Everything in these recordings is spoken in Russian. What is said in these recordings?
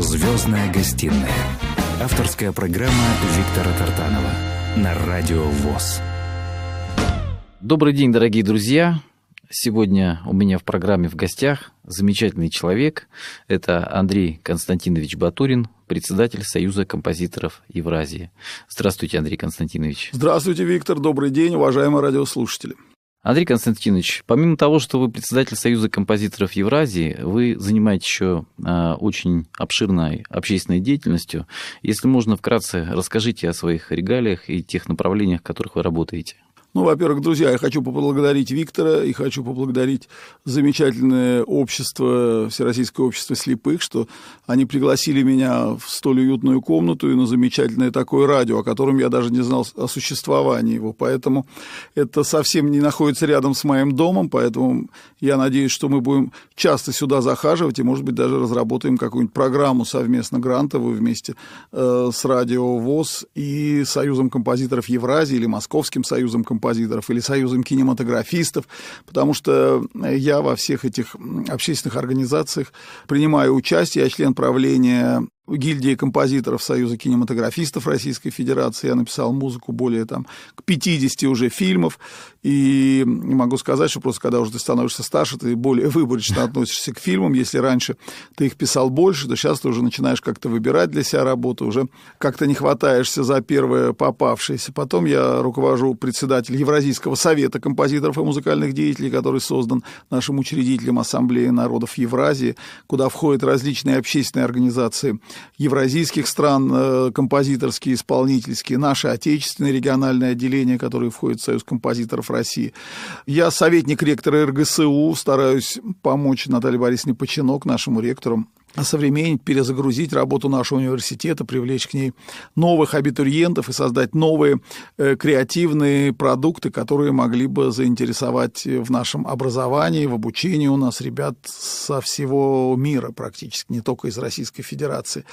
Звездная гостиная. Авторская программа Виктора Тартанова на Радио ВОЗ. Добрый день, дорогие друзья. Сегодня у меня в программе в гостях замечательный человек. Это Андрей Константинович Батурин, председатель Союза композиторов Евразии. Здравствуйте, Андрей Константинович. Здравствуйте, Виктор. Добрый день, уважаемые радиослушатели. Андрей Константинович, помимо того, что вы председатель Союза композиторов Евразии, вы занимаетесь еще а, очень обширной общественной деятельностью. Если можно, вкратце расскажите о своих регалиях и тех направлениях, в которых вы работаете. Ну, во-первых, друзья, я хочу поблагодарить Виктора и хочу поблагодарить замечательное общество, Всероссийское общество слепых, что они пригласили меня в столь уютную комнату и на замечательное такое радио, о котором я даже не знал о существовании его. Поэтому это совсем не находится рядом с моим домом, поэтому я надеюсь, что мы будем часто сюда захаживать и, может быть, даже разработаем какую-нибудь программу совместно грантовую вместе э, с Радио ВОЗ и Союзом композиторов Евразии или Московским Союзом композиторов композиторов или Союзом кинематографистов, потому что я во всех этих общественных организациях принимаю участие, я член правления гильдии композиторов Союза кинематографистов Российской Федерации. Я написал музыку более там, к 50 уже фильмов. И могу сказать, что просто когда уже ты становишься старше, ты более выборочно относишься к фильмам. Если раньше ты их писал больше, то сейчас ты уже начинаешь как-то выбирать для себя работу, уже как-то не хватаешься за первое попавшееся. Потом я руковожу председатель Евразийского совета композиторов и музыкальных деятелей, который создан нашим учредителем Ассамблеи народов Евразии, куда входят различные общественные организации евразийских стран, э, композиторские, исполнительские, наши отечественные региональные отделения, которые входят в Союз композиторов России. Я советник ректора РГСУ, стараюсь помочь Наталье Борисовне Починок, нашему ректору, осовременить, перезагрузить работу нашего университета, привлечь к ней новых абитуриентов и создать новые э, креативные продукты, которые могли бы заинтересовать в нашем образовании, в обучении у нас ребят со всего мира практически, не только из Российской Федерации.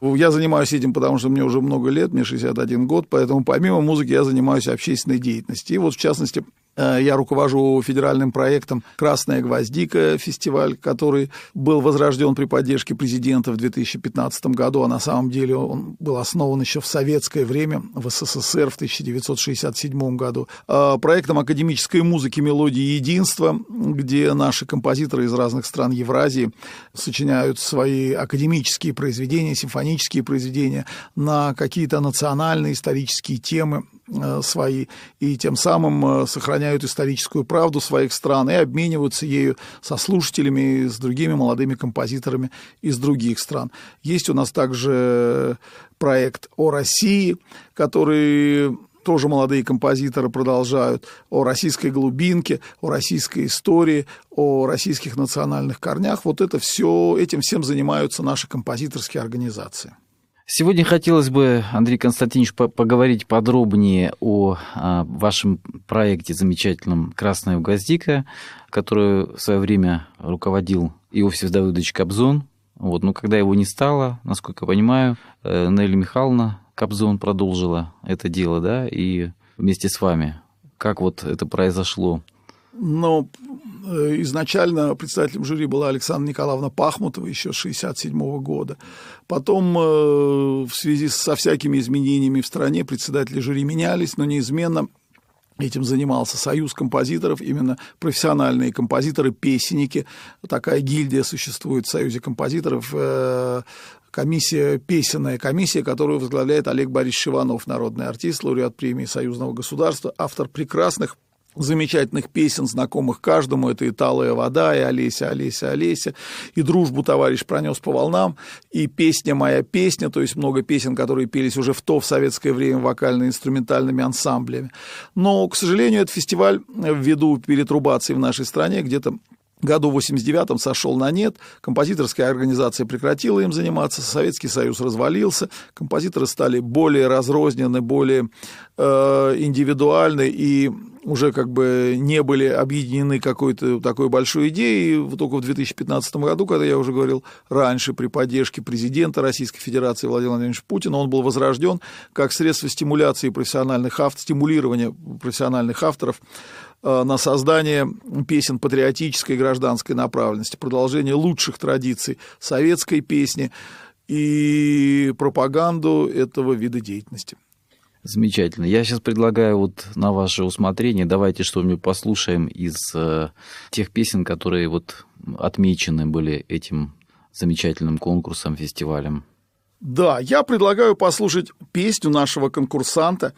Я занимаюсь этим, потому что мне уже много лет, мне 61 год, поэтому помимо музыки я занимаюсь общественной деятельностью. И вот, в частности, я руковожу федеральным проектом «Красная гвоздика» фестиваль, который был возрожден при поддержке президента в 2015 году, а на самом деле он был основан еще в советское время, в СССР в 1967 году. Э, проектом академической музыки «Мелодии единства», где наши композиторы из разных стран Евразии сочиняют свои академические произведения, симфонические произведения на какие-то национальные исторические темы э, свои, и тем самым сохраняют сохраняют историческую правду своих стран и обмениваются ею со слушателями, с другими молодыми композиторами из других стран. Есть у нас также проект о России, который тоже молодые композиторы продолжают, о российской глубинке, о российской истории, о российских национальных корнях. Вот это все, этим всем занимаются наши композиторские организации. Сегодня хотелось бы, Андрей Константинович, поговорить подробнее о, о вашем проекте замечательном «Красная гвоздика», который в свое время руководил Иосиф Давыдович Кобзон. Вот, но когда его не стало, насколько я понимаю, э, Нелли Михайловна Кобзон продолжила это дело, да, и вместе с вами. Как вот это произошло? Э, изначально председателем жюри была Александра Николаевна Пахмутова еще с 1967 года. Потом э, в связи со всякими изменениями в стране председатели жюри менялись, но неизменно Этим занимался союз композиторов, именно профессиональные композиторы, песенники. Такая гильдия существует в союзе композиторов. Э, комиссия, песенная комиссия, которую возглавляет Олег Борисович Иванов, народный артист, лауреат премии Союзного государства, автор прекрасных замечательных песен, знакомых каждому. Это и «Талая вода», и «Олеся, Олеся, Олеся», и «Дружбу товарищ пронес по волнам», и «Песня моя песня», то есть много песен, которые пелись уже в то, в советское время, вокально-инструментальными ансамблями. Но, к сожалению, этот фестиваль ввиду перетрубации в нашей стране где-то году 89-м сошел на нет, композиторская организация прекратила им заниматься, Советский Союз развалился, композиторы стали более разрознены, более э, индивидуальны. И уже как бы не были объединены какой-то такой большой идеей. Только в 2015 году, когда я уже говорил раньше, при поддержке президента Российской Федерации Владимира Владимировича Путина, он был возрожден как средство стимуляции профессиональных авторов, стимулирования профессиональных авторов Э, на создание песен патриотической и гражданской направленности, продолжение лучших традиций советской песни, и пропаганду этого вида деятельности. Замечательно. Я сейчас предлагаю вот на ваше усмотрение, давайте что-нибудь послушаем из э, тех песен, которые вот отмечены были этим замечательным конкурсом, фестивалем. Да, я предлагаю послушать песню нашего конкурсанта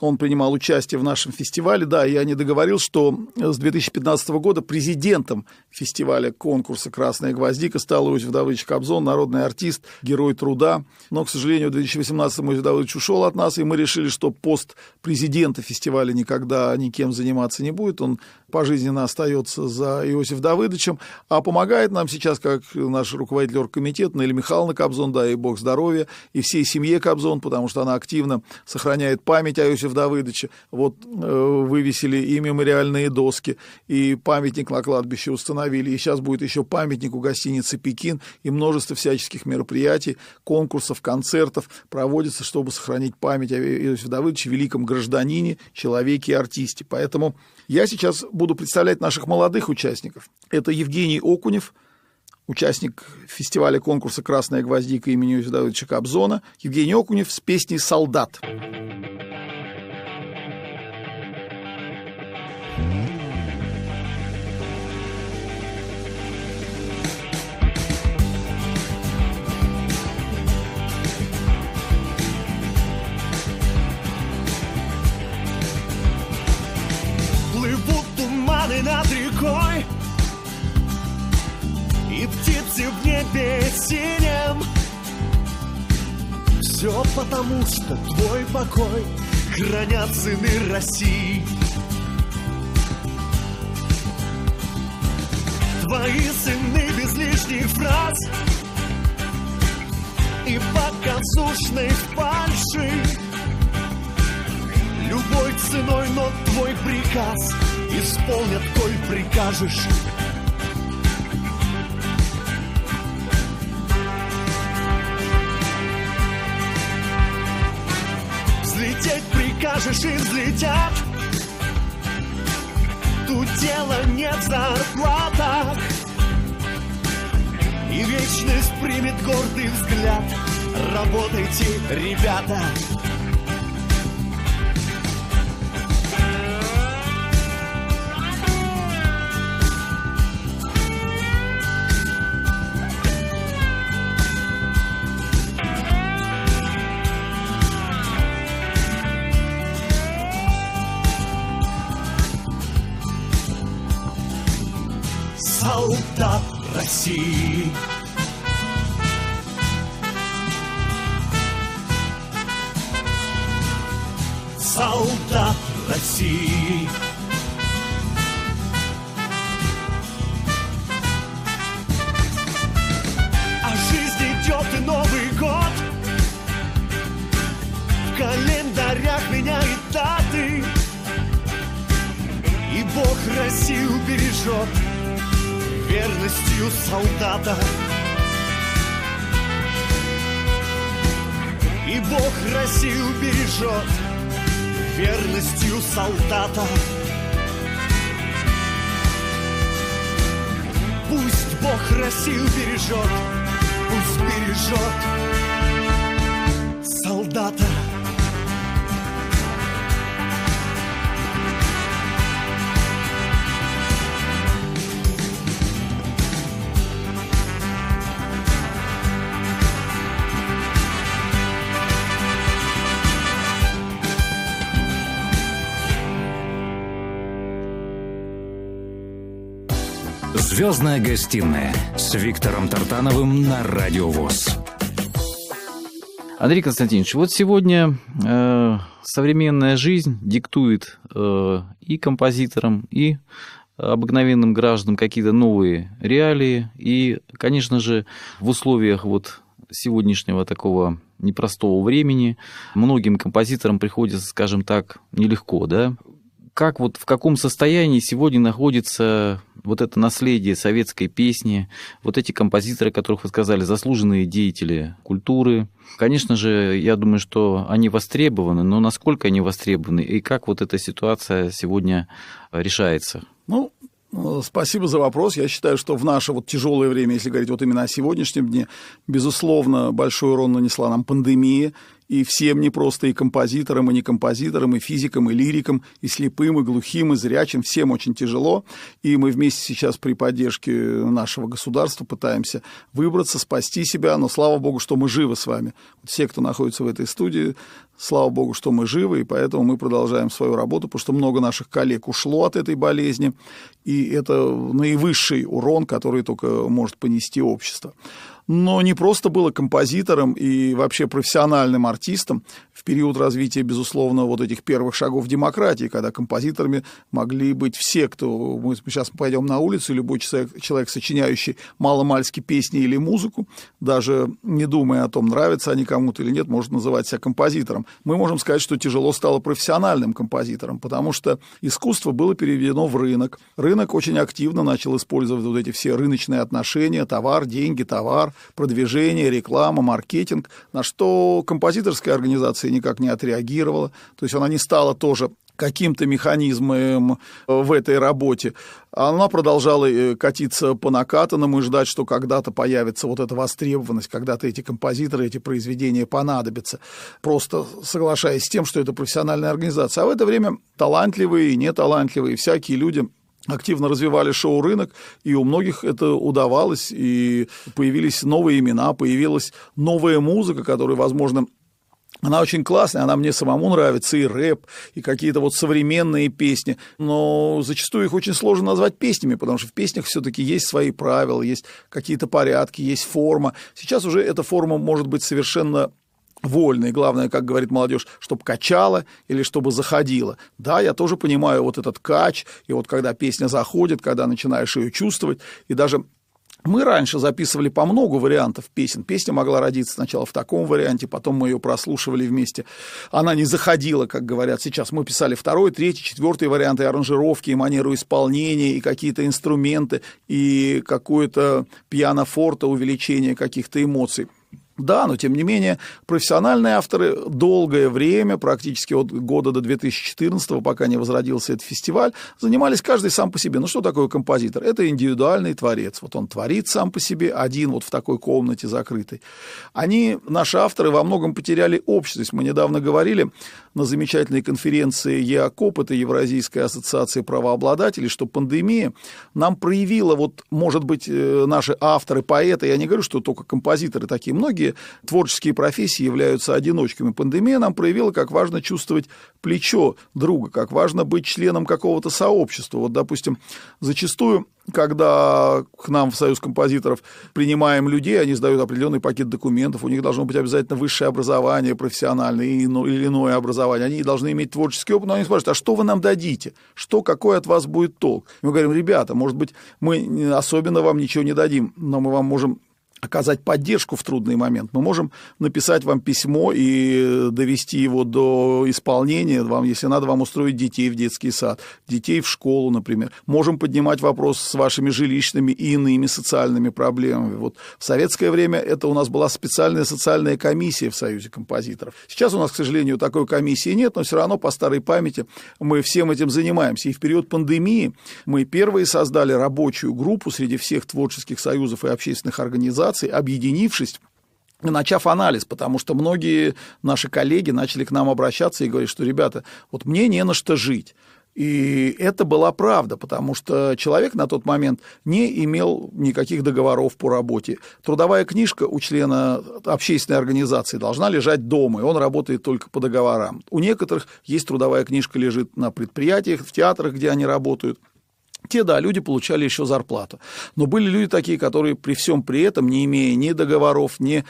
он принимал участие в нашем фестивале. Да, я не договорил, что с 2015 года президентом фестиваля конкурса «Красная гвоздика» стал Иосиф Давыдович Кобзон, народный артист, герой труда. Но, к сожалению, в 2018 Иосиф Давыдович ушел от нас, и мы решили, что пост президента фестиваля никогда никем заниматься не будет. Он пожизненно остается за Иосиф Давыдовичем, а помогает нам сейчас, как наш руководитель оргкомитета Нелли Михайловна Кобзон, да, и бог здоровья, и всей семье Кобзон, потому что она активно сохраняет память о Иосифе Давыдовиче. Вот э, вывесили и мемориальные доски, и памятник на кладбище установили, и сейчас будет еще памятник у гостиницы «Пекин», и множество всяческих мероприятий, конкурсов, концертов проводится, чтобы сохранить память о Иосифе Давыдовиче, великом гражданине, человеке и артисте. Поэтому я сейчас буду представлять наших молодых участников. Это Евгений Окунев, участник фестиваля конкурса «Красная гвоздика» имени Иосифа Давыдовича Кобзона. Евгений Окунев с песней «Солдат». в потому, что твой покой Хранят сыны России. Твои сыны без лишних фраз И показушной фальши. Любой ценой, но твой приказ Исполнят, коль прикажешь скажешь и взлетят. Тут дело не в зарплатах. И вечность примет гордый взгляд. Работайте, ребята России. Солдат России. А жизнь идет и Новый год В календарях меняет даты И Бог Россию бережет верностью солдата. И Бог Россию бережет верностью солдата. Пусть Бог Россию бережет, пусть бережет Звездная гостиная с Виктором Тартановым на Радио ВОЗ. Андрей Константинович, вот сегодня э, современная жизнь диктует э, и композиторам, и обыкновенным гражданам какие-то новые реалии. И, конечно же, в условиях вот сегодняшнего такого непростого времени многим композиторам приходится, скажем так, нелегко, да? как вот в каком состоянии сегодня находится вот это наследие советской песни, вот эти композиторы, которых вы сказали, заслуженные деятели культуры. Конечно же, я думаю, что они востребованы, но насколько они востребованы и как вот эта ситуация сегодня решается? Ну, Ну, спасибо за вопрос. Я считаю, что в наше вот тяжелое время, если говорить вот именно о сегодняшнем дне, безусловно, большой урон нанесла нам пандемия, и всем не просто и композиторам, и не композиторам, и физикам, и лирикам, и слепым, и глухим, и зрячим, всем очень тяжело, и мы вместе сейчас при поддержке нашего государства пытаемся выбраться, спасти себя, но слава богу, что мы живы с вами. Все, кто находится в этой студии, слава богу, что мы живы, и поэтому мы продолжаем свою работу, потому что много наших коллег ушло от этой болезни, и это наивысший урон, который только может понести общество но не просто было композитором и вообще профессиональным артистом период развития, безусловно, вот этих первых шагов демократии, когда композиторами могли быть все, кто... Мы сейчас пойдем на улицу, любой человек, человек, сочиняющий маломальски песни или музыку, даже не думая о том, нравятся они кому-то или нет, может называть себя композитором. Мы можем сказать, что тяжело стало профессиональным композитором, потому что искусство было переведено в рынок. Рынок очень активно начал использовать вот эти все рыночные отношения, товар, деньги, товар, продвижение, реклама, маркетинг, на что композиторская организация никак не отреагировала. То есть она не стала тоже каким-то механизмом в этой работе. Она продолжала э, катиться по накатанному и ждать, что когда-то появится вот эта востребованность, когда-то эти композиторы, эти произведения понадобятся, просто соглашаясь с тем, что это профессиональная организация. А в это время талантливые и неталантливые, всякие люди активно развивали шоу-рынок, и у многих это удавалось, и появились новые имена, появилась новая музыка, которая, возможно, она очень классная, она мне самому нравится, и рэп, и какие-то вот современные песни, но зачастую их очень сложно назвать песнями, потому что в песнях все-таки есть свои правила, есть какие-то порядки, есть форма. Сейчас уже эта форма может быть совершенно вольно, главное, как говорит молодежь, чтобы качало или чтобы заходило. Да, я тоже понимаю вот этот кач, и вот когда песня заходит, когда начинаешь ее чувствовать, и даже мы раньше записывали по много вариантов песен. Песня могла родиться сначала в таком варианте, потом мы ее прослушивали вместе. Она не заходила, как говорят сейчас. Мы писали второй, третий, четвертый варианты аранжировки, и манеру исполнения, и какие-то инструменты, и какое-то пиано-форте, увеличение каких-то эмоций. Да, но тем не менее профессиональные авторы долгое время, практически от года до 2014, пока не возродился этот фестиваль, занимались каждый сам по себе. Ну что такое композитор? Это индивидуальный творец. Вот он творит сам по себе, один вот в такой комнате закрытой. Они, наши авторы, во многом потеряли общество. Мы недавно говорили на замечательной конференции ЕАКОП, это Евразийская ассоциация правообладателей, что пандемия нам проявила, вот, может быть, э, наши авторы, поэты, я не говорю, что только композиторы такие, многие творческие профессии являются одиночками. Пандемия нам проявила, как важно чувствовать плечо друга, как важно быть членом какого-то сообщества. Вот, допустим, зачастую когда к нам в Союз композиторов принимаем людей, они сдают определенный пакет документов, у них должно быть обязательно высшее образование профессиональное или иное образование, они должны иметь творческий опыт, но они спрашивают, а что вы нам дадите? Что, какой от вас будет толк? Мы говорим, ребята, может быть, мы особенно вам ничего не дадим, но мы вам можем оказать поддержку в трудный момент. Мы можем написать вам письмо и довести его до исполнения. Вам, если надо, вам устроить детей в детский сад, детей в школу, например. Можем поднимать вопрос с вашими жилищными и иными социальными проблемами. Вот в советское время это у нас была специальная социальная комиссия в Союзе композиторов. Сейчас у нас, к сожалению, такой комиссии нет, но все равно по старой памяти мы всем этим занимаемся. И в период пандемии мы первые создали рабочую группу среди всех творческих союзов и общественных организаций, организаций, объединившись, начав анализ, потому что многие наши коллеги начали к нам обращаться и говорить, что, ребята, вот мне не на что жить. И это была правда, потому что человек на тот момент не имел никаких договоров по работе. Трудовая книжка у члена общественной организации должна лежать дома, и он работает только по договорам. У некоторых есть трудовая книжка, лежит на предприятиях, в театрах, где они работают. Те, да, люди получали еще зарплату. Но были люди такие, которые при всем при этом, не имея ни договоров, ни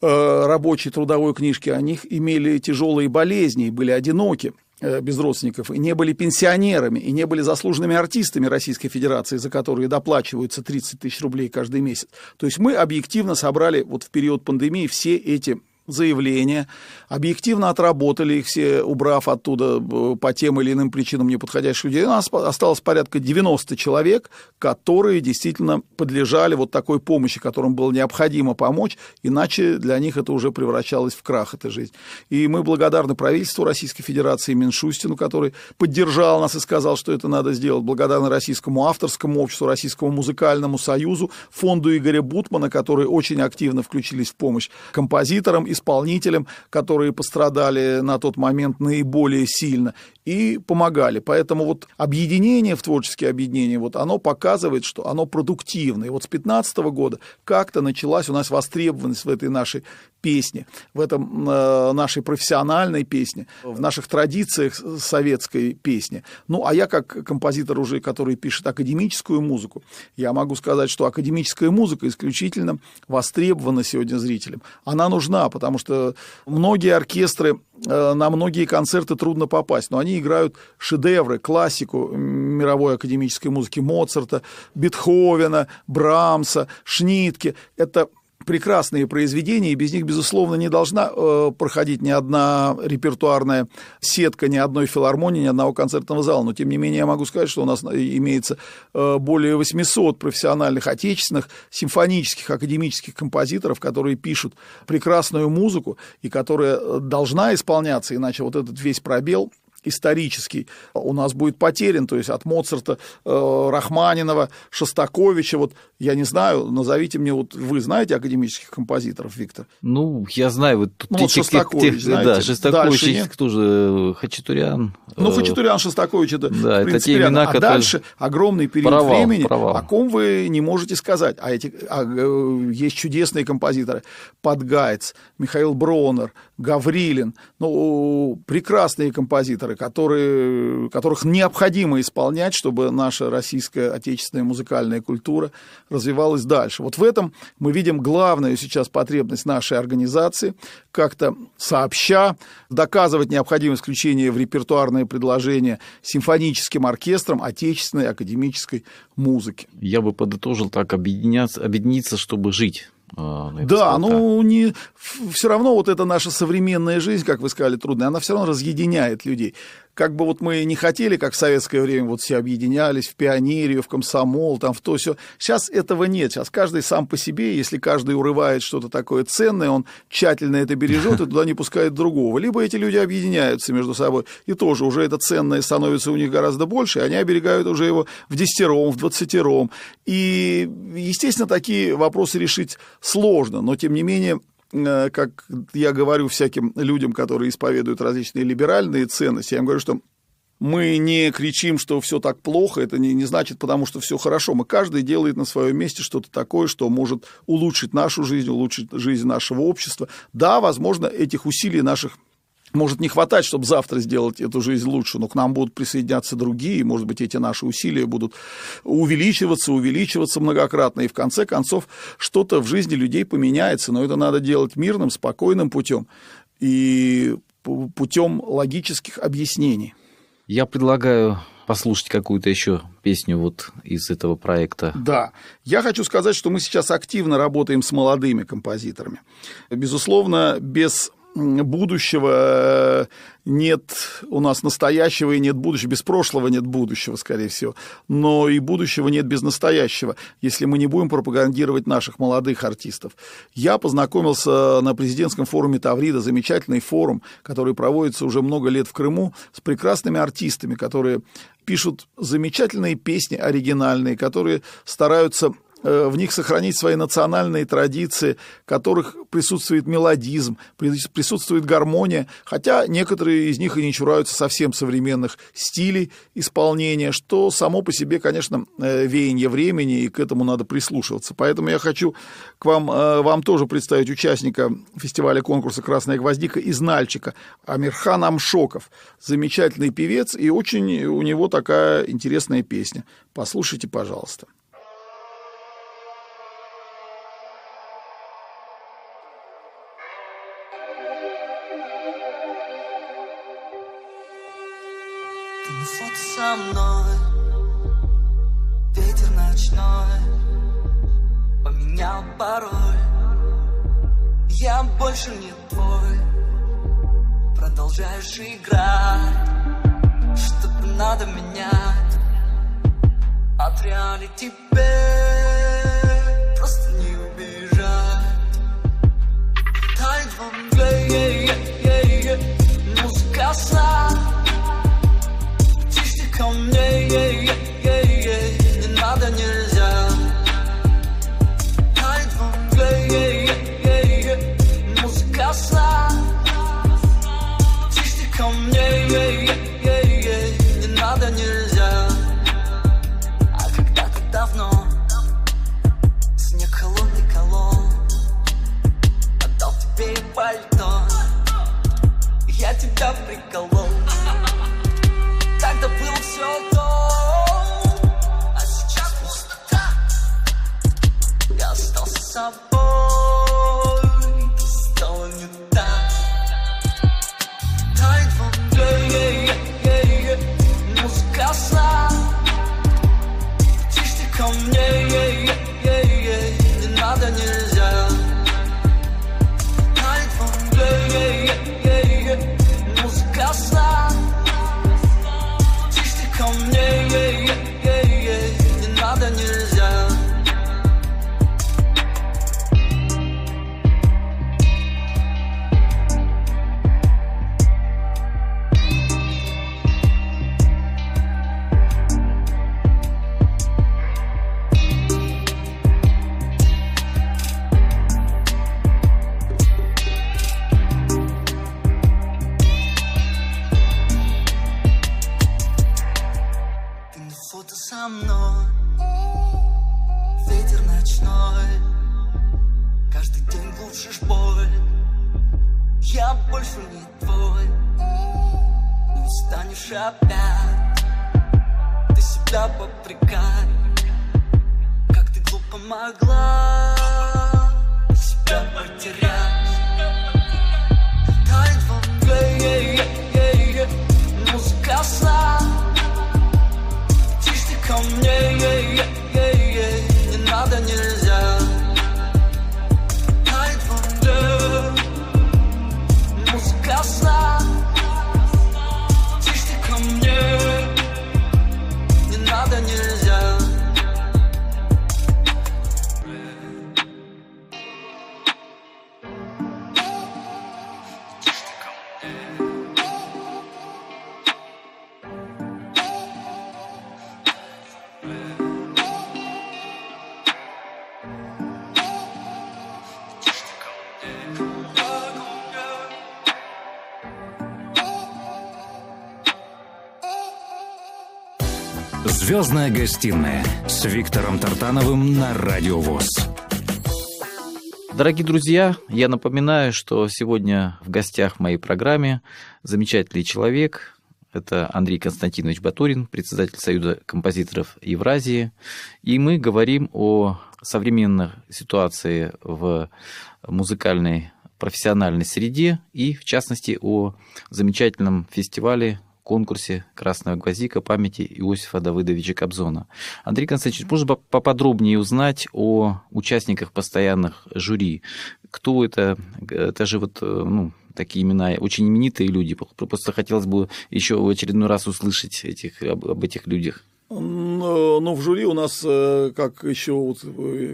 э, рабочей трудовой книжки, о них имели тяжелые болезни и были одиноки э, без родственников, и не были пенсионерами, и не были заслуженными артистами Российской Федерации, за которые доплачиваются 30 тысяч рублей каждый месяц. То есть мы объективно собрали вот в период пандемии все эти заявления, объективно отработали их все, убрав оттуда э, по тем или иным причинам неподходящих людей. У нас осталось порядка 90 человек, которые действительно подлежали вот такой помощи, которым было необходимо помочь, иначе для них это уже превращалось в крах, эта жизнь. И мы благодарны правительству Российской Федерации, Миншустину, который поддержал нас и сказал, что это надо сделать, благодарны Российскому авторскому обществу, Российскому музыкальному союзу, фонду Игоря Бутмана, которые очень активно включились в помощь композиторам, исполнителям, которые пострадали на тот момент наиболее сильно и помогали. Поэтому вот объединение в творческие объединения, вот оно показывает, что оно продуктивно. И вот с 2015 года как-то началась у нас востребованность в этой нашей песне, в этом э, нашей профессиональной песне, в наших традициях советской песни. Ну, а я как композитор уже, который пишет академическую музыку, я могу сказать, что академическая музыка исключительно востребована сегодня зрителям. Она нужна, потому что многие оркестры Э, на многие концерты трудно попасть, но они играют шедевры, классику мировой академической музыки Моцарта, Бетховена, Брамса, Шнитке. Это прекрасные произведения, и без них, безусловно, не должна э, проходить ни одна репертуарная сетка, ни одной филармонии, ни одного концертного зала. Но, тем не менее, я могу сказать, что у нас имеется э, более 800 профессиональных отечественных симфонических, академических композиторов, которые пишут прекрасную музыку и которая э, должна исполняться, иначе вот этот весь пробел исторический у нас будет потерян, то есть от Моцарта, э, Рахманинова, Шостаковича, вот я не знаю, назовите мне, вот вы знаете академических композиторов, Виктор? Ну, я знаю, вот тут ну, вот тех, Шостакович, тех, знаете, да, Шостакович, дальше, кто же, Хачатурян. Ну, э, Хачатурян, Шостакович, это, да, это те имена, а дальше огромный период провал, времени, провал. о ком вы не можете сказать. А эти, а, э, есть чудесные композиторы, Подгайц, Михаил Бронер, Гаврилин, ну, прекрасные композиторы, которые, которых необходимо исполнять, чтобы наша российская отечественная музыкальная культура развивалась дальше. Вот в этом мы видим главную сейчас потребность нашей организации, как-то сообща доказывать необходимость включения в репертуарное предложение симфоническим оркестром отечественной академической музыки. Я бы подытожил так, объединяться, объединиться, чтобы жить да, ну не все равно вот эта наша современная жизнь, как вы сказали, трудная, она все равно разъединяет людей как бы вот мы не хотели, как в советское время, вот все объединялись в пионерию, в комсомол, там в то все. Сейчас этого нет. Сейчас каждый сам по себе, если каждый урывает что-то такое ценное, он тщательно это бережет и туда не пускает другого. Либо эти люди объединяются между собой, и тоже уже это ценное становится у них гораздо больше, и они оберегают уже его в десятером, в двадцатером. И, естественно, такие вопросы решить сложно, но, тем не менее, как я говорю всяким людям, которые исповедуют различные либеральные ценности, я им говорю, что мы не кричим, что все так плохо, это не, не значит, потому что все хорошо. Мы каждый делает на своем месте что-то такое, что может улучшить нашу жизнь, улучшить жизнь нашего общества. Да, возможно, этих усилий наших может не хватать, чтобы завтра сделать эту жизнь лучше, но к нам будут присоединяться другие, может быть, эти наши усилия будут увеличиваться, увеличиваться многократно, и в конце концов что-то в жизни людей поменяется, но это надо делать мирным, спокойным путем и путем логических объяснений. Я предлагаю послушать какую-то еще песню вот из этого проекта. Да. Я хочу сказать, что мы сейчас активно работаем с молодыми композиторами. Безусловно, без будущего э, нет у нас настоящего и нет будущего, без прошлого нет будущего, скорее всего, но и будущего нет без настоящего, если мы не будем пропагандировать наших молодых артистов. Я познакомился на президентском форуме Таврида, замечательный форум, который проводится уже много лет в Крыму, с прекрасными артистами, которые пишут замечательные песни оригинальные, которые стараются в них сохранить свои национальные традиции, в которых присутствует мелодизм, присутствует гармония, хотя некоторые из них и не чураются совсем современных стилей исполнения, что само по себе, конечно, э, веяние времени, и к этому надо прислушиваться. Поэтому я хочу к вам, э, вам тоже представить участника фестиваля конкурса «Красная гвоздика» из Нальчика, Амирхан Амшоков. Замечательный певец, и очень у него такая интересная песня. Послушайте, пожалуйста. Со мной. Ветер ночной Поменял пароль. Я больше не твой. Продолжаешь играть. Что-то надо менять. От реалити тебе Просто не убежать. Тает во мгле. Музыка сна Тишь ты ко мне ко мне Звездная гостиная с Виктором Тартановым на Радио ВОЗ. Дорогие друзья, я напоминаю, что сегодня в гостях в моей программе замечательный человек. Это Андрей Константинович Батурин, председатель Союза композиторов Евразии. И мы говорим о современной ситуации в музыкальной профессиональной среде и, в частности, о замечательном фестивале конкурсе «Красная гвоздика» памяти Иосифа Давыдовича Кобзона. Андрей Константинович, можно поподробнее узнать о участниках постоянных жюри? Кто это? Это же вот, ну, такие имена, очень именитые люди. Просто хотелось бы еще в очередной раз услышать этих, об, об этих людях. Ну, в жюри у нас, как еще, вот,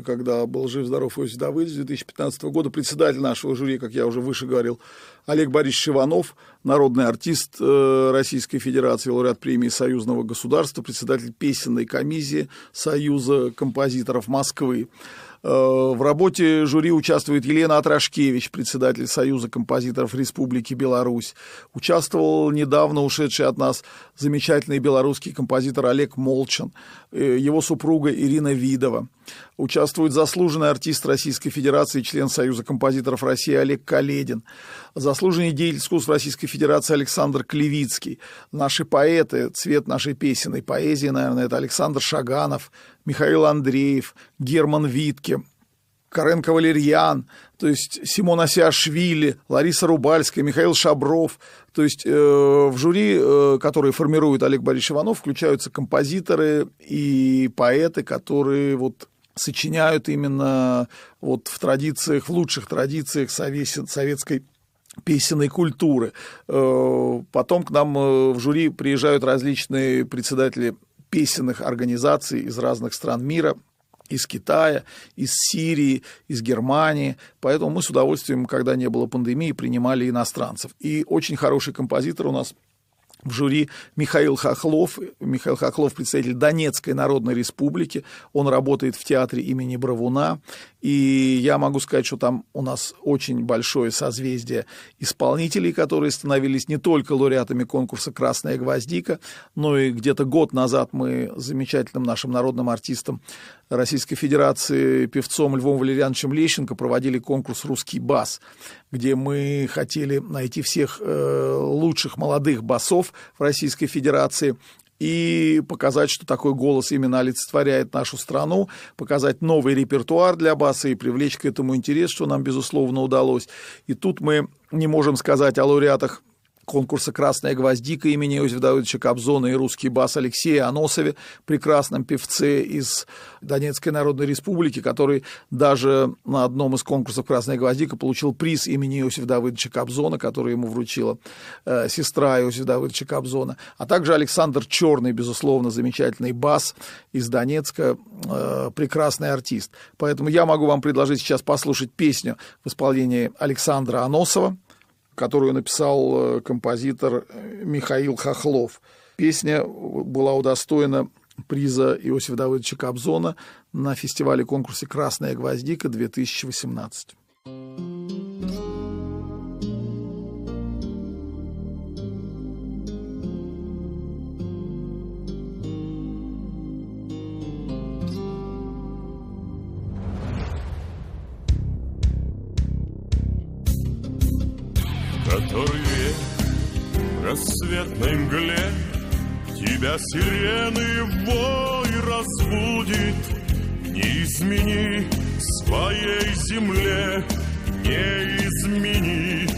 когда был жив-здоров Иосиф Давыдович 2015 года, председатель нашего жюри, как я уже выше говорил, Олег Борисович Иванов, народный артист Российской Федерации, лауреат премии Союзного государства, председатель песенной комиссии Союза композиторов Москвы. В работе жюри участвует Елена Атрашкевич, председатель Союза композиторов Республики Беларусь. Участвовал недавно ушедший от нас замечательный белорусский композитор Олег Молчан, его супруга Ирина Видова. Участвует заслуженный артист Российской Федерации, член Союза композиторов России Олег Каледин. Заслуженный деятель искусств Российской Федерации Александр Клевицкий. Наши поэты, цвет нашей песенной поэзии, наверное, это Александр Шаганов, Михаил Андреев, Герман Витке, Карен Кавалерьян, то есть Симон Асиашвили, Лариса Рубальская, Михаил Шабров. То есть э, в жюри, э, которые формирует Олег Борисович Иванов, включаются композиторы и поэты, которые вот сочиняют именно вот в традициях, в лучших традициях советской песенной культуры. Э, потом к нам э, в жюри приезжают различные председатели песенных организаций из разных стран мира, из Китая, из Сирии, из Германии. Поэтому мы с удовольствием, когда не было пандемии, принимали иностранцев. И очень хороший композитор у нас в жюри Михаил Хохлов. Михаил Хохлов, представитель Донецкой Народной Республики. Он работает в театре имени Бравуна. И я могу сказать, что там у нас очень большое созвездие исполнителей, которые становились не только лауреатами конкурса «Красная гвоздика», но и где-то год назад мы замечательным нашим народным артистом Российской Федерации певцом Львом Валерьяновичем Лещенко проводили конкурс «Русский бас», где мы хотели найти всех э, лучших молодых басов в Российской Федерации и показать, что такой голос именно олицетворяет нашу страну, показать новый репертуар для баса и привлечь к этому интерес, что нам, безусловно, удалось. И тут мы не можем сказать о лауреатах конкурса «Красная гвоздика» имени Иосифа Давыдовича Кобзона и русский бас Алексея Аносове, прекрасном певце из Донецкой Народной Республики, который даже на одном из конкурсов «Красная гвоздика» получил приз имени Иосифа Давыдовича Кобзона, который ему вручила э, сестра Иосифа Давыдовича Кобзона, а также Александр Черный, безусловно, замечательный бас из Донецка, э, прекрасный артист. Поэтому я могу вам предложить сейчас послушать песню в исполнении Александра Аносова, которую написал э, композитор э, Михаил Хохлов. Песня была удостоена приза Иосифа Давыдовича Кобзона на фестивале-конкурсе «Красная гвоздика-2018». которые в рассветной мгле Тебя сирены вой разбудит. Не измени своей земле Не измени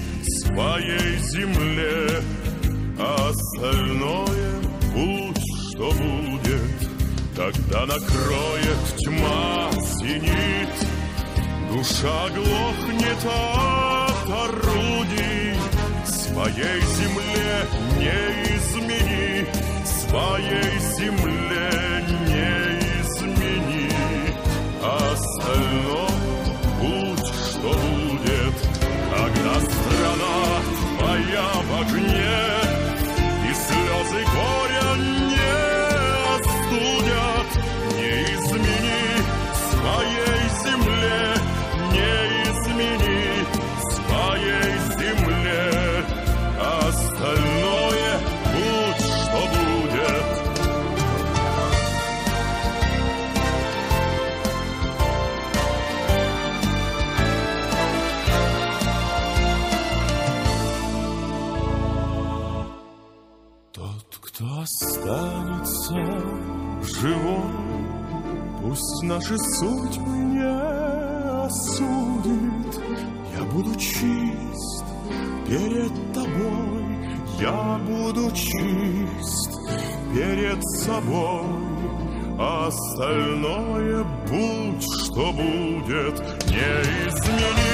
своей земле. А Остальное будь что будет. Когда накроет тьма синит. Душа глохнет от орудий Своей земле не измени Своей земле не измени. Остальное будь что будет Когда страна твоя в огне Пусть наши судьбы не осудит. Я буду чист перед тобой, Я буду чист перед собой. Остальное будь что будет, не измени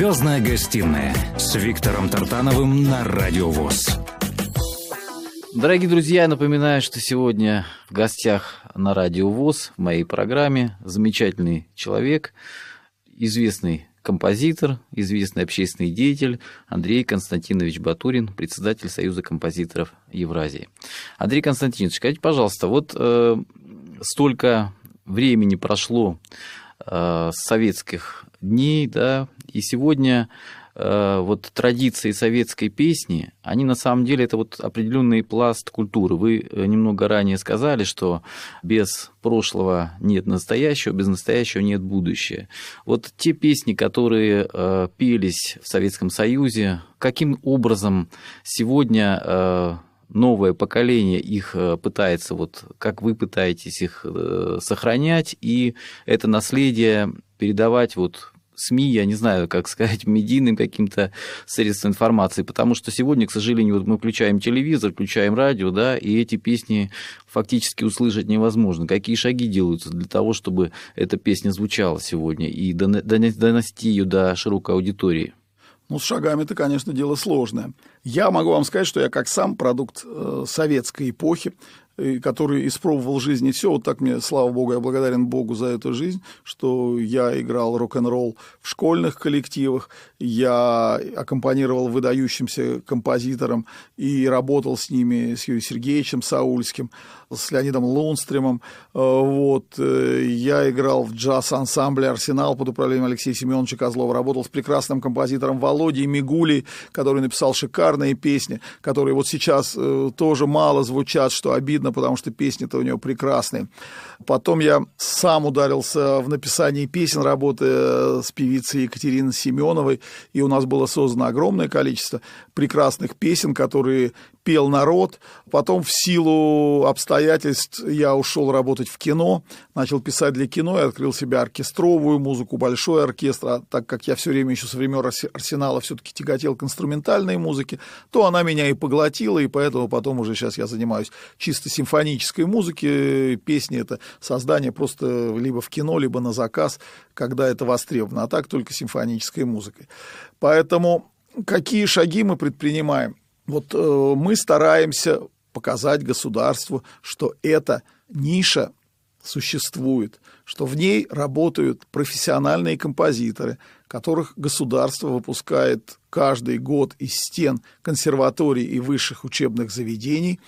Звездная гостиная с Виктором Тартановым на Радиовоз. Дорогие друзья, я напоминаю, что сегодня в гостях на Радио ВОЗ в моей программе замечательный человек, известный композитор, известный общественный деятель Андрей Константинович Батурин, председатель Союза композиторов Евразии. Андрей Константинович, скажите, пожалуйста, вот э, столько времени прошло э, с советских дней, да, и сегодня э, вот традиции советской песни, они на самом деле это вот определенный пласт культуры. Вы э, немного ранее сказали, что без прошлого нет настоящего, без настоящего нет будущего. Вот те песни, которые э, пелись в Советском Союзе, каким образом сегодня новое поколение их э, пытается, вот как вы пытаетесь их э, сохранять, и это наследие передавать вот СМИ, я не знаю, как сказать, медийным каким-то средством информации, потому что сегодня, к сожалению, вот мы включаем телевизор, включаем радио, да, и эти песни фактически услышать невозможно. Какие шаги делаются для того, чтобы эта песня звучала сегодня и донести ее до широкой аудитории? Ну, с шагами это, конечно, дело сложное. Я могу вам сказать, что я как сам продукт э, советской эпохи, который испробовал в жизни все. Вот так мне, слава богу, я благодарен Богу за эту жизнь, что я играл рок-н-ролл в школьных коллективах, я аккомпанировал выдающимся композиторам и работал с ними, с Юрием Сергеевичем Саульским, с Леонидом Лунстремом. Э, вот. Э, я играл в джаз-ансамбле «Арсенал» под управлением Алексея Семеновича Козлова, работал с прекрасным композитором Володей Мигулей, который написал шикарные песни, которые вот сейчас э, тоже мало звучат, что обидно, потому что песни-то у него прекрасные. Потом я сам ударился в написании песен, работая с певицей Екатериной Семеновой, и у нас было создано огромное количество прекрасных песен, которые пел народ. Потом в силу обстоятельств я ушел работать в кино, начал писать для кино и открыл себе оркестровую музыку, большой оркестр. А так как я все время еще со времен Арсенала все-таки тяготел к инструментальной музыке, то она меня и поглотила, и поэтому потом уже сейчас я занимаюсь чисто симфонической музыкой. Песни — это создание просто либо в кино, либо на заказ, когда это востребовано, а так только симфонической музыкой. Поэтому какие шаги мы предпринимаем? Вот э, мы стараемся показать государству, что эта ниша существует, что в ней работают профессиональные композиторы, которых государство выпускает каждый год из стен консерваторий и высших учебных заведений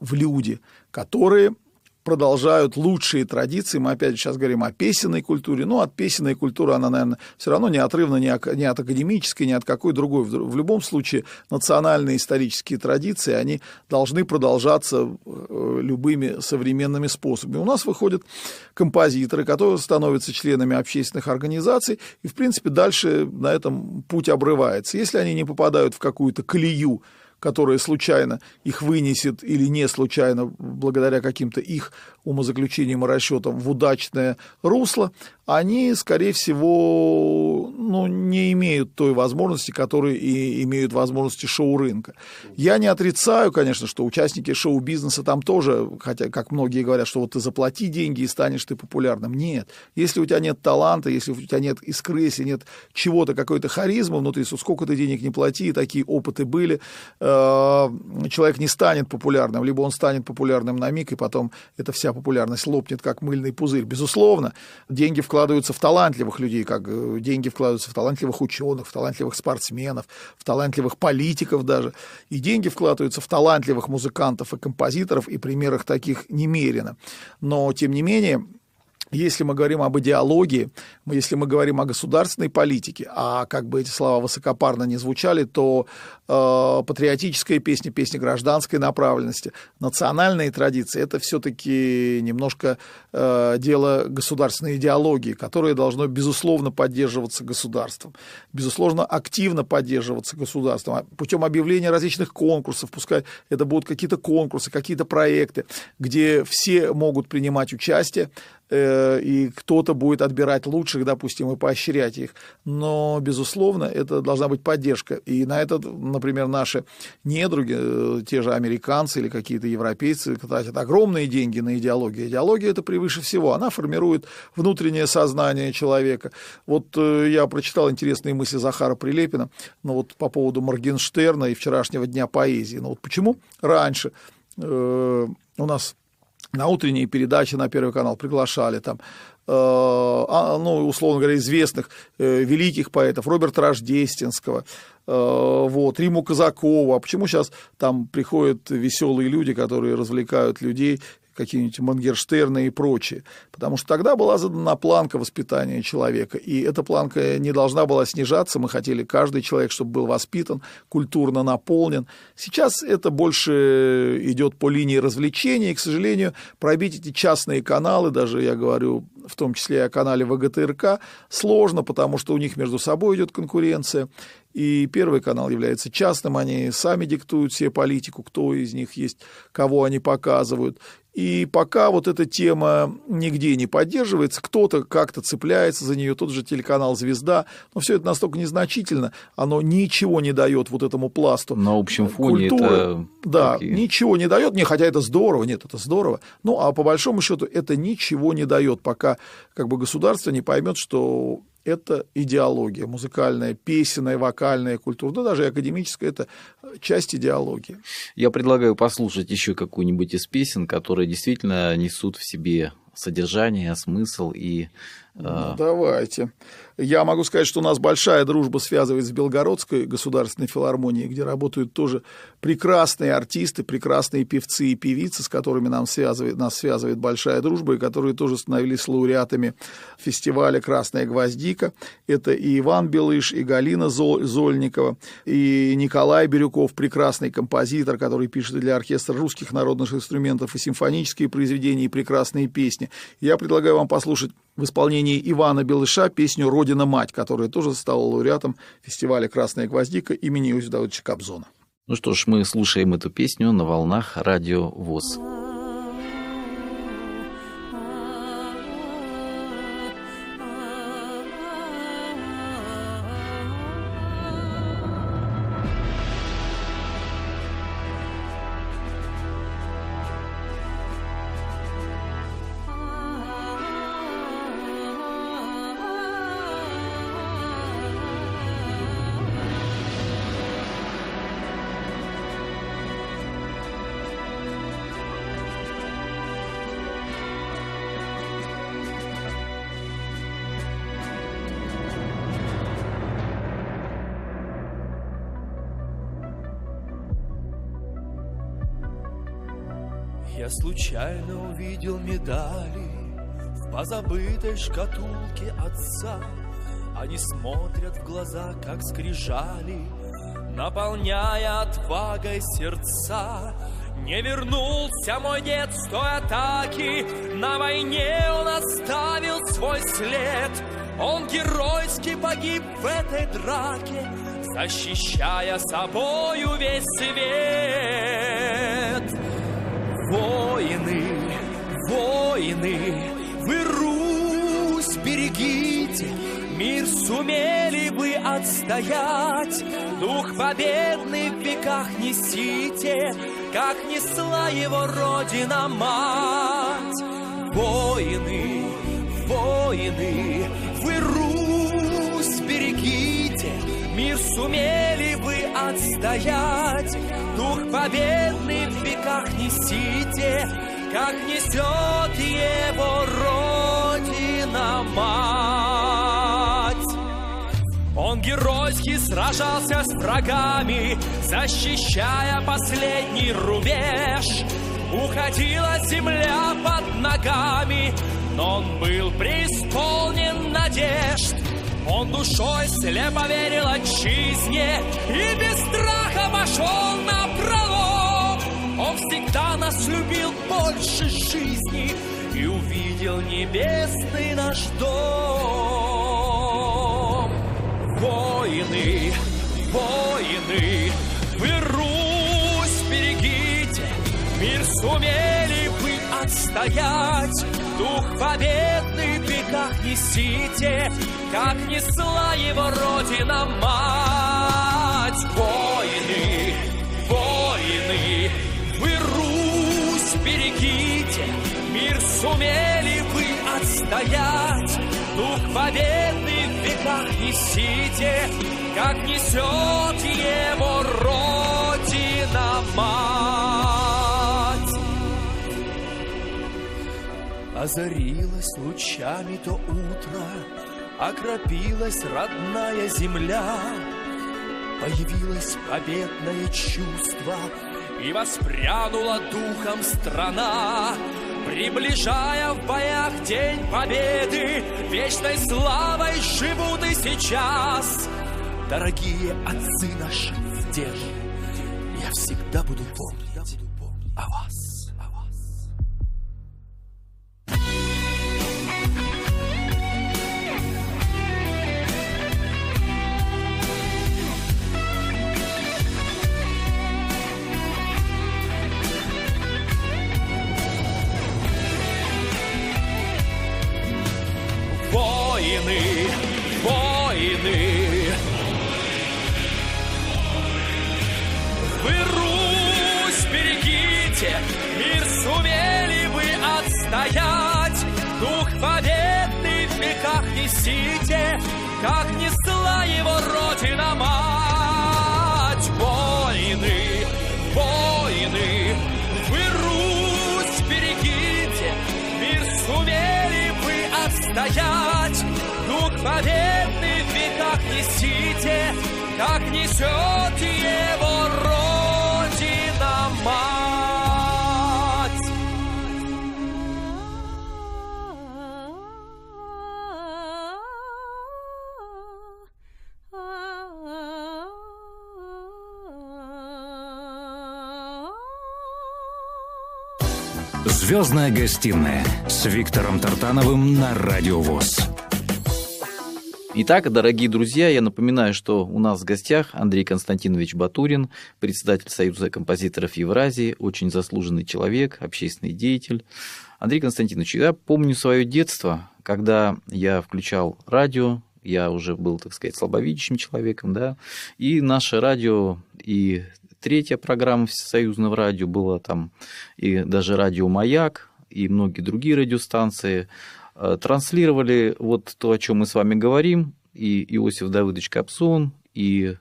в люди, которые продолжают лучшие традиции. Мы опять сейчас говорим о песенной культуре. Ну, от песенной культуры она, наверное, все равно неотрывна ни, ни от академической, ни от какой другой. В любом случае, национальные исторические традиции, они должны продолжаться э, любыми современными способами. У нас выходят композиторы, которые становятся членами общественных организаций, и, в принципе, дальше на этом путь обрывается. Если они не попадают в какую-то колею, которая случайно их вынесет или не случайно, благодаря каким-то их умозаключениям и расчетам, в удачное русло, они, скорее всего, ну, не имеют той возможности, которую и имеют возможности шоу-рынка. Я не отрицаю, конечно, что участники шоу-бизнеса там тоже, хотя, как многие говорят, что вот ты заплати деньги и станешь ты популярным. Нет. Если у тебя нет таланта, если у тебя нет искры, если нет чего-то, какой-то харизмы внутри, сколько ты денег не плати, такие опыты были, э, человек не станет популярным, либо он станет популярным на миг, и потом эта вся популярность лопнет, как мыльный пузырь. Безусловно, деньги вкладываются в талантливых людей, как э, деньги вкладываются в талантливых ученых, в талантливых спортсменов, в талантливых политиков даже. И деньги вкладываются в талантливых музыкантов и композиторов, и примерах таких немерено. Но, тем не менее, если мы говорим об идеологии, если мы говорим о государственной политике, а как бы эти слова высокопарно не звучали, то э, патриотическая песня, песня гражданской направленности, национальные традиции – это все-таки немножко э, дело государственной идеологии, которое должно, безусловно, поддерживаться государством, безусловно, активно поддерживаться государством а путем объявления различных конкурсов, пускай это будут какие-то конкурсы, какие-то проекты, где все могут принимать участие, Э, и кто-то будет отбирать лучших, допустим, и поощрять их. Но, безусловно, это должна быть поддержка. И на это, например, наши недруги, э, те же американцы или какие-то европейцы, тратят огромные деньги на идеологию. Идеология это превыше всего. Она формирует внутреннее сознание человека. Вот э, я прочитал интересные мысли Захара Прилепина ну, вот по поводу Моргенштерна и вчерашнего дня поэзии. Ну вот почему раньше э, у нас на утренние передачи на Первый канал приглашали там, ну, условно говоря, известных э, великих поэтов, Роберта Рождественского, э, вот, Риму Казакову. А почему сейчас там приходят веселые люди, которые развлекают людей какие-нибудь Мангерштерны и прочие. Потому что тогда была задана планка воспитания человека, и эта планка не должна была снижаться. Мы хотели каждый человек, чтобы был воспитан, культурно наполнен. Сейчас это больше идет по линии развлечений, и, к сожалению, пробить эти частные каналы, даже, я говорю, в том числе и о канале ВГТРК, сложно, потому что у них между собой идет конкуренция. И Первый канал является частным, они сами диктуют себе политику, кто из них есть, кого они показывают. И пока вот эта тема нигде не поддерживается, кто-то как-то цепляется за нее, тот же телеканал «Звезда», но все это настолько незначительно, оно ничего не дает вот этому пласту. На общем фоне культуры. это... Да, такие- ничего не дает, не, хотя это здорово, нет, это здорово, ну, а по большому счету это ничего не дает, пока как бы государство не поймет, что это идеология, музыкальная, песенная, вокальная культура, да даже академическая, это часть идеологии. Я предлагаю послушать еще какую-нибудь из песен, которые действительно несут в себе содержание, смысл и... э, Ну, давайте. Я могу сказать, что у нас большая дружба связывает с Белгородской государственной филармонией, где работают тоже прекрасные артисты, прекрасные певцы и певицы, с которыми нам связывает, нас связывает большая дружба, и которые тоже становились лауреатами фестиваля «Красная гвоздика». Это и Иван Белыш, и Галина Зо- Зольникова, и Николай Бирюков, прекрасный композитор, который пишет для оркестра русских народных инструментов, и симфонические произведения, и прекрасные песни. Я предлагаю вам послушать в исполнении Ивана Белыша песню «Родина-мать», которая тоже стала лауреатом фестиваля «Красная гвоздика» имени Иосифа Давыдовича Кобзона. Ну что ж, мы слушаем эту песню на волнах радио ВОЗ. Случайно увидел медали В позабытой шкатулке отца. Они смотрят в глаза, как скрижали Наполняя отвагой сердца. Не вернулся мой дед с той атаки На войне он оставил свой след. Он геройски погиб в этой драке Защищая собою весь свет Воины, воины, вы Русь берегите, Мир сумели вы отстоять, Дух победный в веках несите, Как несла его Родина-мать. Воины, воины, вы Русь берегите, Мир сумели вы отстоять, Дух победный в веках несите, Как несет его Родина-мать. Он геройски сражался с врагами, защищая последний рубеж. Уходила земля под ногами, но он был преисполнен надежд. Он душой слепо верил отчизне и без страха пошел на пролом. Он всегда нас любил больше жизни и увидел небесный наш дом. Воины, воины, вы Русь берегите, мир сумели вы отстоять, дух победный веках несите, как несла его Родина-мать. Воины, воины, вы Русь берегите, мир сумели вы отстоять, дух победный в веках несите, как несет его Родина-мать. Озарилось лучами то утро, окропилась родная земля, появилось победное чувство, и воспрянула духом страна, приближая в боях день победы, вечной славой живут и сейчас. Дорогие отцы наши, деды, я всегда буду помнить. О вас. Несите Как несла его Родина мать! Войны, войны, вы Русь берегите Мир сумели бы отстоять. Дух победный в веках несите Как несет его Родина мать Звездная гостиная с Виктором Тартановым на Радио ВОЗ. Итак, дорогие друзья, я напоминаю, что у нас в гостях Андрей Константинович Батурин, председатель Союза композиторов Евразии, очень заслуженный человек, общественный деятель. Андрей Константинович, я помню свое детство, когда я включал радио, я уже был, так сказать, слабовидящим человеком, да, и наше радио, и третья программа Всесоюзного радио была там, и даже радио «Маяк», и многие другие радиостанции э, транслировали вот то, о чем мы с вами говорим, и Иосиф Давыдович Капсон, и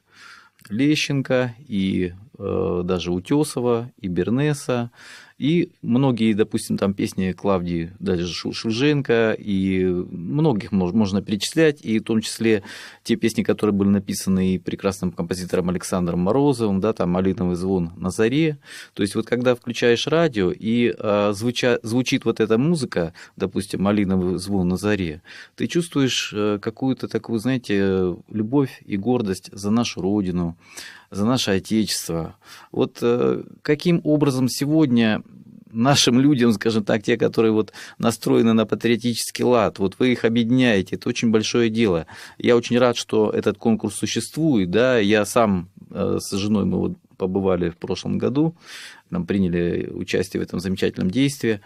Лещенко, и э, даже Утесова, и Бернеса, и многие, допустим, там песни Клавдии, даже Шу- Шульженко, и многих мож- можно перечислять, и в том числе те песни, которые были написаны и прекрасным композитором Александром Морозовым, да, там «Малиновый звон на заре». То есть вот когда включаешь радио, и э, звуча- звучит вот эта музыка, допустим, «Малиновый звон на заре», ты чувствуешь э, какую-то такую, знаете, любовь и гордость за нашу Родину, за наше Отечество. Вот э, каким образом сегодня нашим людям, скажем так, те, которые вот настроены на патриотический лад, вот вы их объединяете, это очень большое дело. Я очень рад, что этот конкурс существует, да, я сам э, с женой мы вот побывали в прошлом году, нам приняли участие в этом замечательном действии,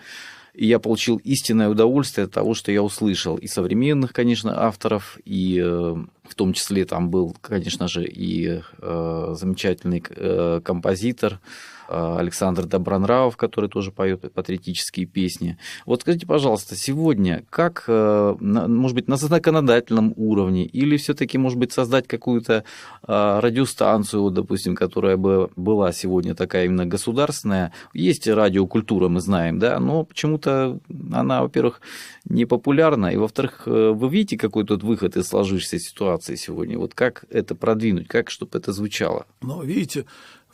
и я получил истинное удовольствие от того, что я услышал и современных, конечно, авторов, и э, в том числе там был, конечно же, и э, замечательный э, композитор Александр Добронравов, который тоже поет патриотические песни. Вот скажите, пожалуйста, сегодня как, э, может быть, на законодательном уровне или все-таки, может быть, создать какую-то э, радиостанцию, допустим, которая бы была сегодня такая именно государственная? Есть радиокультура, мы знаем, да, но почему-то она, во-первых, не популярна, и, во-вторых, э, вы видите какой-то вот выход из сложившейся ситуации сегодня? Вот как это продвинуть, как, чтобы это звучало? Но видите,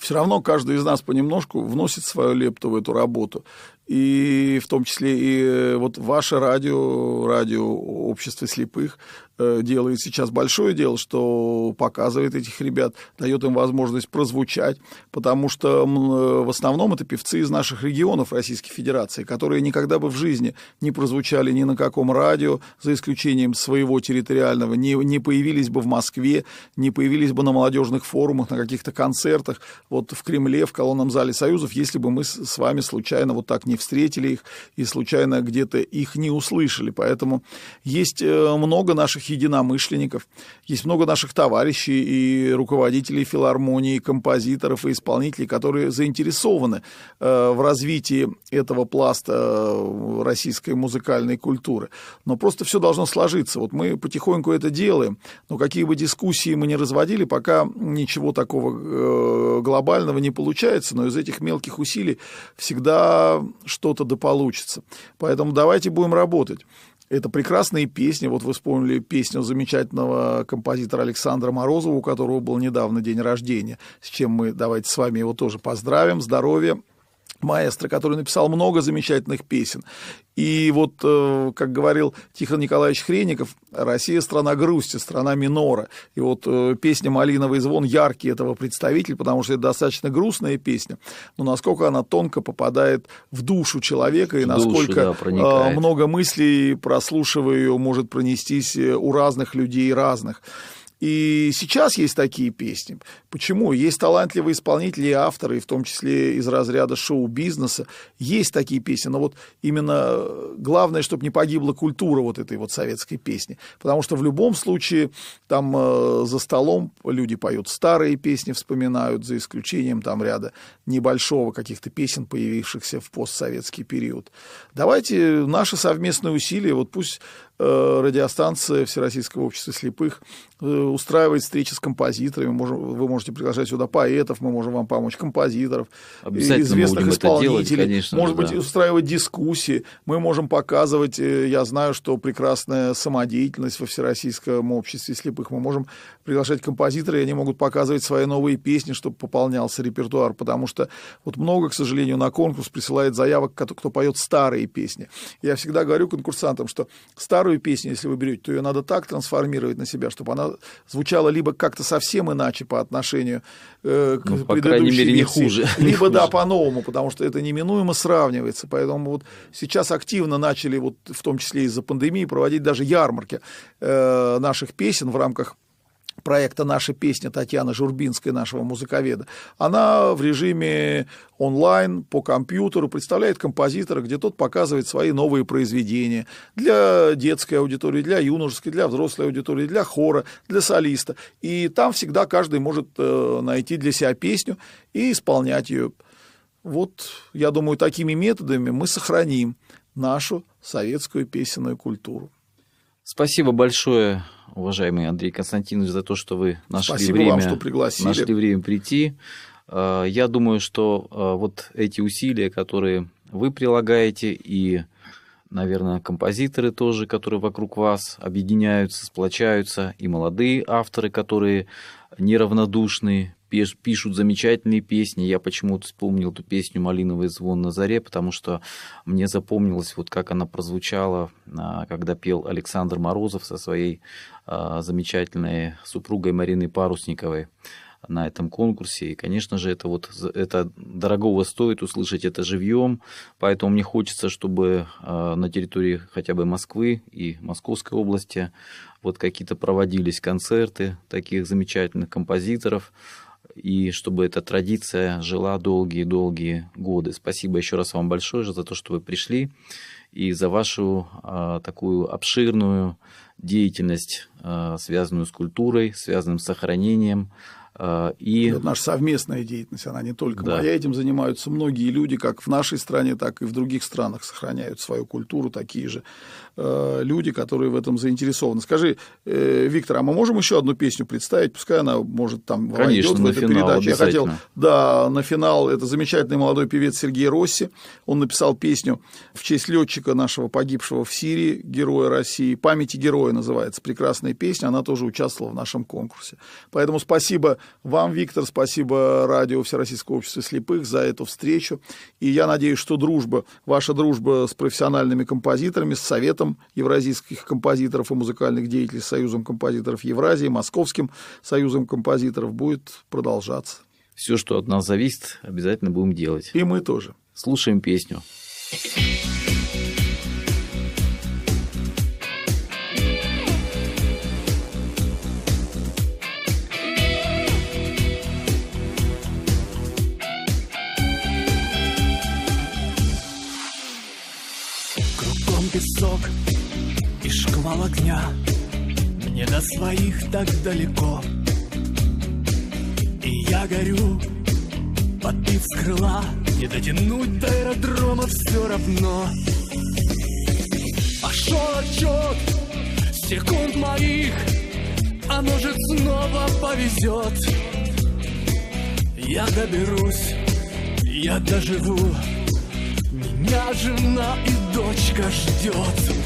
все равно каждый из нас понемножку вносит свою лепту в эту работу. И в том числе и вот ваше радио, радио общества слепых э, делает сейчас большое дело, что показывает этих ребят, дает им возможность прозвучать, потому что э, в основном это певцы из наших регионов Российской Федерации, которые никогда бы в жизни не прозвучали ни на каком радио, за исключением своего территориального, не, не появились бы в Москве, не появились бы на молодежных форумах, на каких-то концертах, вот в Кремле, в колонном зале Союзов, если бы мы с с вами случайно вот так не встретили их и случайно где-то их не услышали. Поэтому есть э, много наших единомышленников, есть много наших товарищей и руководителей филармонии, композиторов и исполнителей, которые заинтересованы э, в развитии этого пласта э, российской музыкальной культуры. Но просто все должно сложиться. Вот мы потихоньку это делаем, но какие бы дискуссии мы ни разводили, пока ничего такого э, глобального не получается, но из этих мелких усилий всегда что-то да получится. Поэтому давайте будем работать. Это прекрасные песни. Вот вы вспомнили песню замечательного композитора Александра Морозова, у которого был недавно день рождения, с чем мы давайте с вами его тоже поздравим. Здоровья, маэстро, который написал много замечательных песен. И вот, э, как говорил Тихон Николаевич Хренников, Россия – страна грусти, страна минора. И вот э, песня «Малиновый звон» яркий этого представитель, потому что это достаточно грустная песня, но насколько она тонко попадает в душу человека и В душу, насколько да, проникает. э, много мыслей, прослушивая ее, может пронестись у разных людей разных. И сейчас есть такие песни. Почему? Есть талантливые исполнители и авторы, в том числе из разряда шоу-бизнеса. Есть такие песни, но вот именно главное, чтобы не погибла культура вот этой вот советской песни. Потому что в любом случае там э, за столом люди поют старые песни, вспоминают, за исключением там ряда небольшого каких-то песен, появившихся в постсоветский период. Давайте наши совместные усилия, вот пусть Э, радиостанция Всероссийского общества слепых э, устраивает встречи с композиторами. Можем, вы можете приглашать сюда поэтов, мы можем вам помочь, композиторов, известных исполнителей. Делать, конечно, Может быть, да. устраивать дискуссии. Мы можем показывать, э, я знаю, что прекрасная самодеятельность во Всероссийском обществе слепых. Мы можем приглашать композиторов, и они могут показывать свои новые песни, чтобы пополнялся репертуар. Потому что вот много, к сожалению, на конкурс присылает заявок, кто, кто поет старые песни. Я всегда говорю конкурсантам, что старую песню, если вы берете, то ее надо так трансформировать на себя, чтобы она звучала либо как-то совсем иначе по отношению э, к ну, по мере, версии, не хуже. либо да, по-новому, потому что это неминуемо сравнивается. Поэтому вот сейчас активно начали, вот, в том числе из-за пандемии, проводить даже ярмарки э, наших песен в рамках проекта «Наша песня» Татьяны Журбинской, нашего музыковеда, она в режиме онлайн по компьютеру представляет композитора, где тот показывает свои новые произведения для детской аудитории, для юношеской, для взрослой аудитории, для хора, для солиста. И там всегда каждый может э, найти для себя песню и исполнять ее. Вот, я думаю, такими методами мы сохраним нашу советскую песенную культуру. Спасибо большое, уважаемый Андрей Константинович, за то, что вы нашли Спасибо время, вам, что пригласили. нашли время прийти. А, я думаю, что а, вот эти усилия, которые вы прилагаете, и, наверное, композиторы тоже, которые вокруг вас объединяются, сплочаются, и молодые авторы, которые неравнодушны пишут замечательные песни. Я почему-то вспомнил эту песню «Малиновый звон на заре», потому что мне запомнилось, вот как она прозвучала, а, когда пел Александр Морозов со своей а, замечательной супругой Мариной Парусниковой на этом конкурсе. И, конечно же, это вот это дорогого стоит услышать это живьем. Поэтому мне хочется, чтобы а, на территории хотя бы Москвы и Московской области вот какие-то проводились концерты таких замечательных композиторов, и чтобы эта традиция жила долгие-долгие годы. Спасибо еще раз вам большое за то, что вы пришли и за вашу а, такую обширную деятельность, а, связанную с культурой, связанную с сохранением а, и... Это наша совместная деятельность, она не только да. моя. Этим занимаются многие люди, как в нашей стране, так и в других странах сохраняют свою культуру, такие же люди, которые в этом заинтересованы. Скажи, э, Виктор, а мы можем еще одну песню представить? Пускай она, может, там Конечно, войдет в эту финал, передачу. Я хотел, да, на финал, это замечательный молодой певец Сергей Росси. Он написал песню в честь летчика нашего погибшего в Сирии, героя России. «Памяти героя» называется. Прекрасная песня, она тоже участвовала в нашем конкурсе. Поэтому спасибо вам, Виктор, спасибо радио Всероссийского общества слепых за эту встречу. И я надеюсь, что дружба, ваша дружба с профессиональными композиторами, с Советом евразийских композиторов и музыкальных деятелей, Союзом композиторов Евразии, Московским Союзом композиторов будет продолжаться. Все, что от нас зависит, обязательно будем делать. И мы тоже. Слушаем песню. песок огня Мне до своих так далеко. И я горю, подбив крыла. Не дотянуть до аэродрома все равно. Пошел отчет секунд моих. А может снова повезет Я доберусь, я доживу. Меня жена и дочка ждет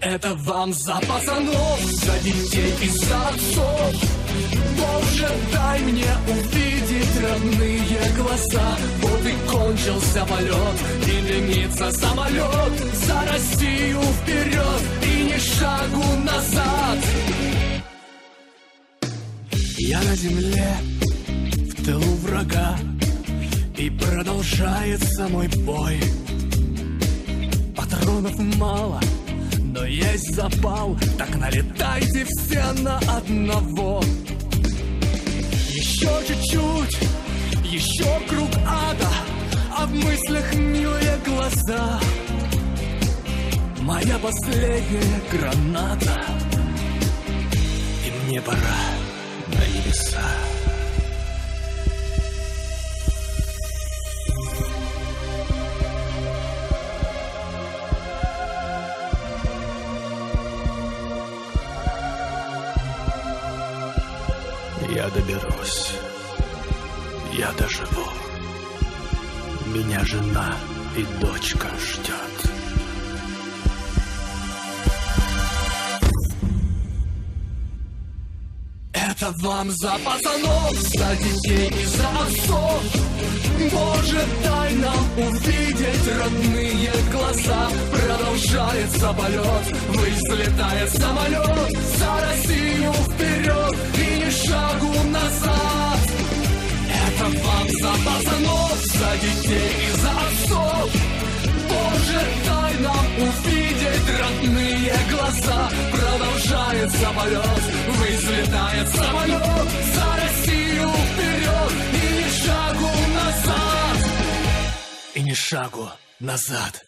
Это вам за пацанов, за детей и за отцов. Боже, дай мне увидеть родные глаза. Вот и кончился полет, и дымится самолет. За Россию вперед и ни шагу назад. Я на земле, в тылу врага и продолжается мой бой. Патронов мало, но есть запал, так налетайте все на одного. Еще чуть-чуть, еще круг ада, а в мыслях милые глаза. Моя последняя граната, и мне пора на небеса. Я доберусь. Я доживу. Меня жена и дочка ждет. Это вам за пацанов, за детей и за отцов. Боже, дай нам увидеть родные глаза. Продолжается полет, взлетает самолет. За Россию вперед ни шагу назад. Это вам за пацанов, за детей и за отцов. Боже, дай нам увидеть родные глаза. Продолжается полет, взлетает самолет. За Россию вперед и ни шагу назад. И ни шагу назад.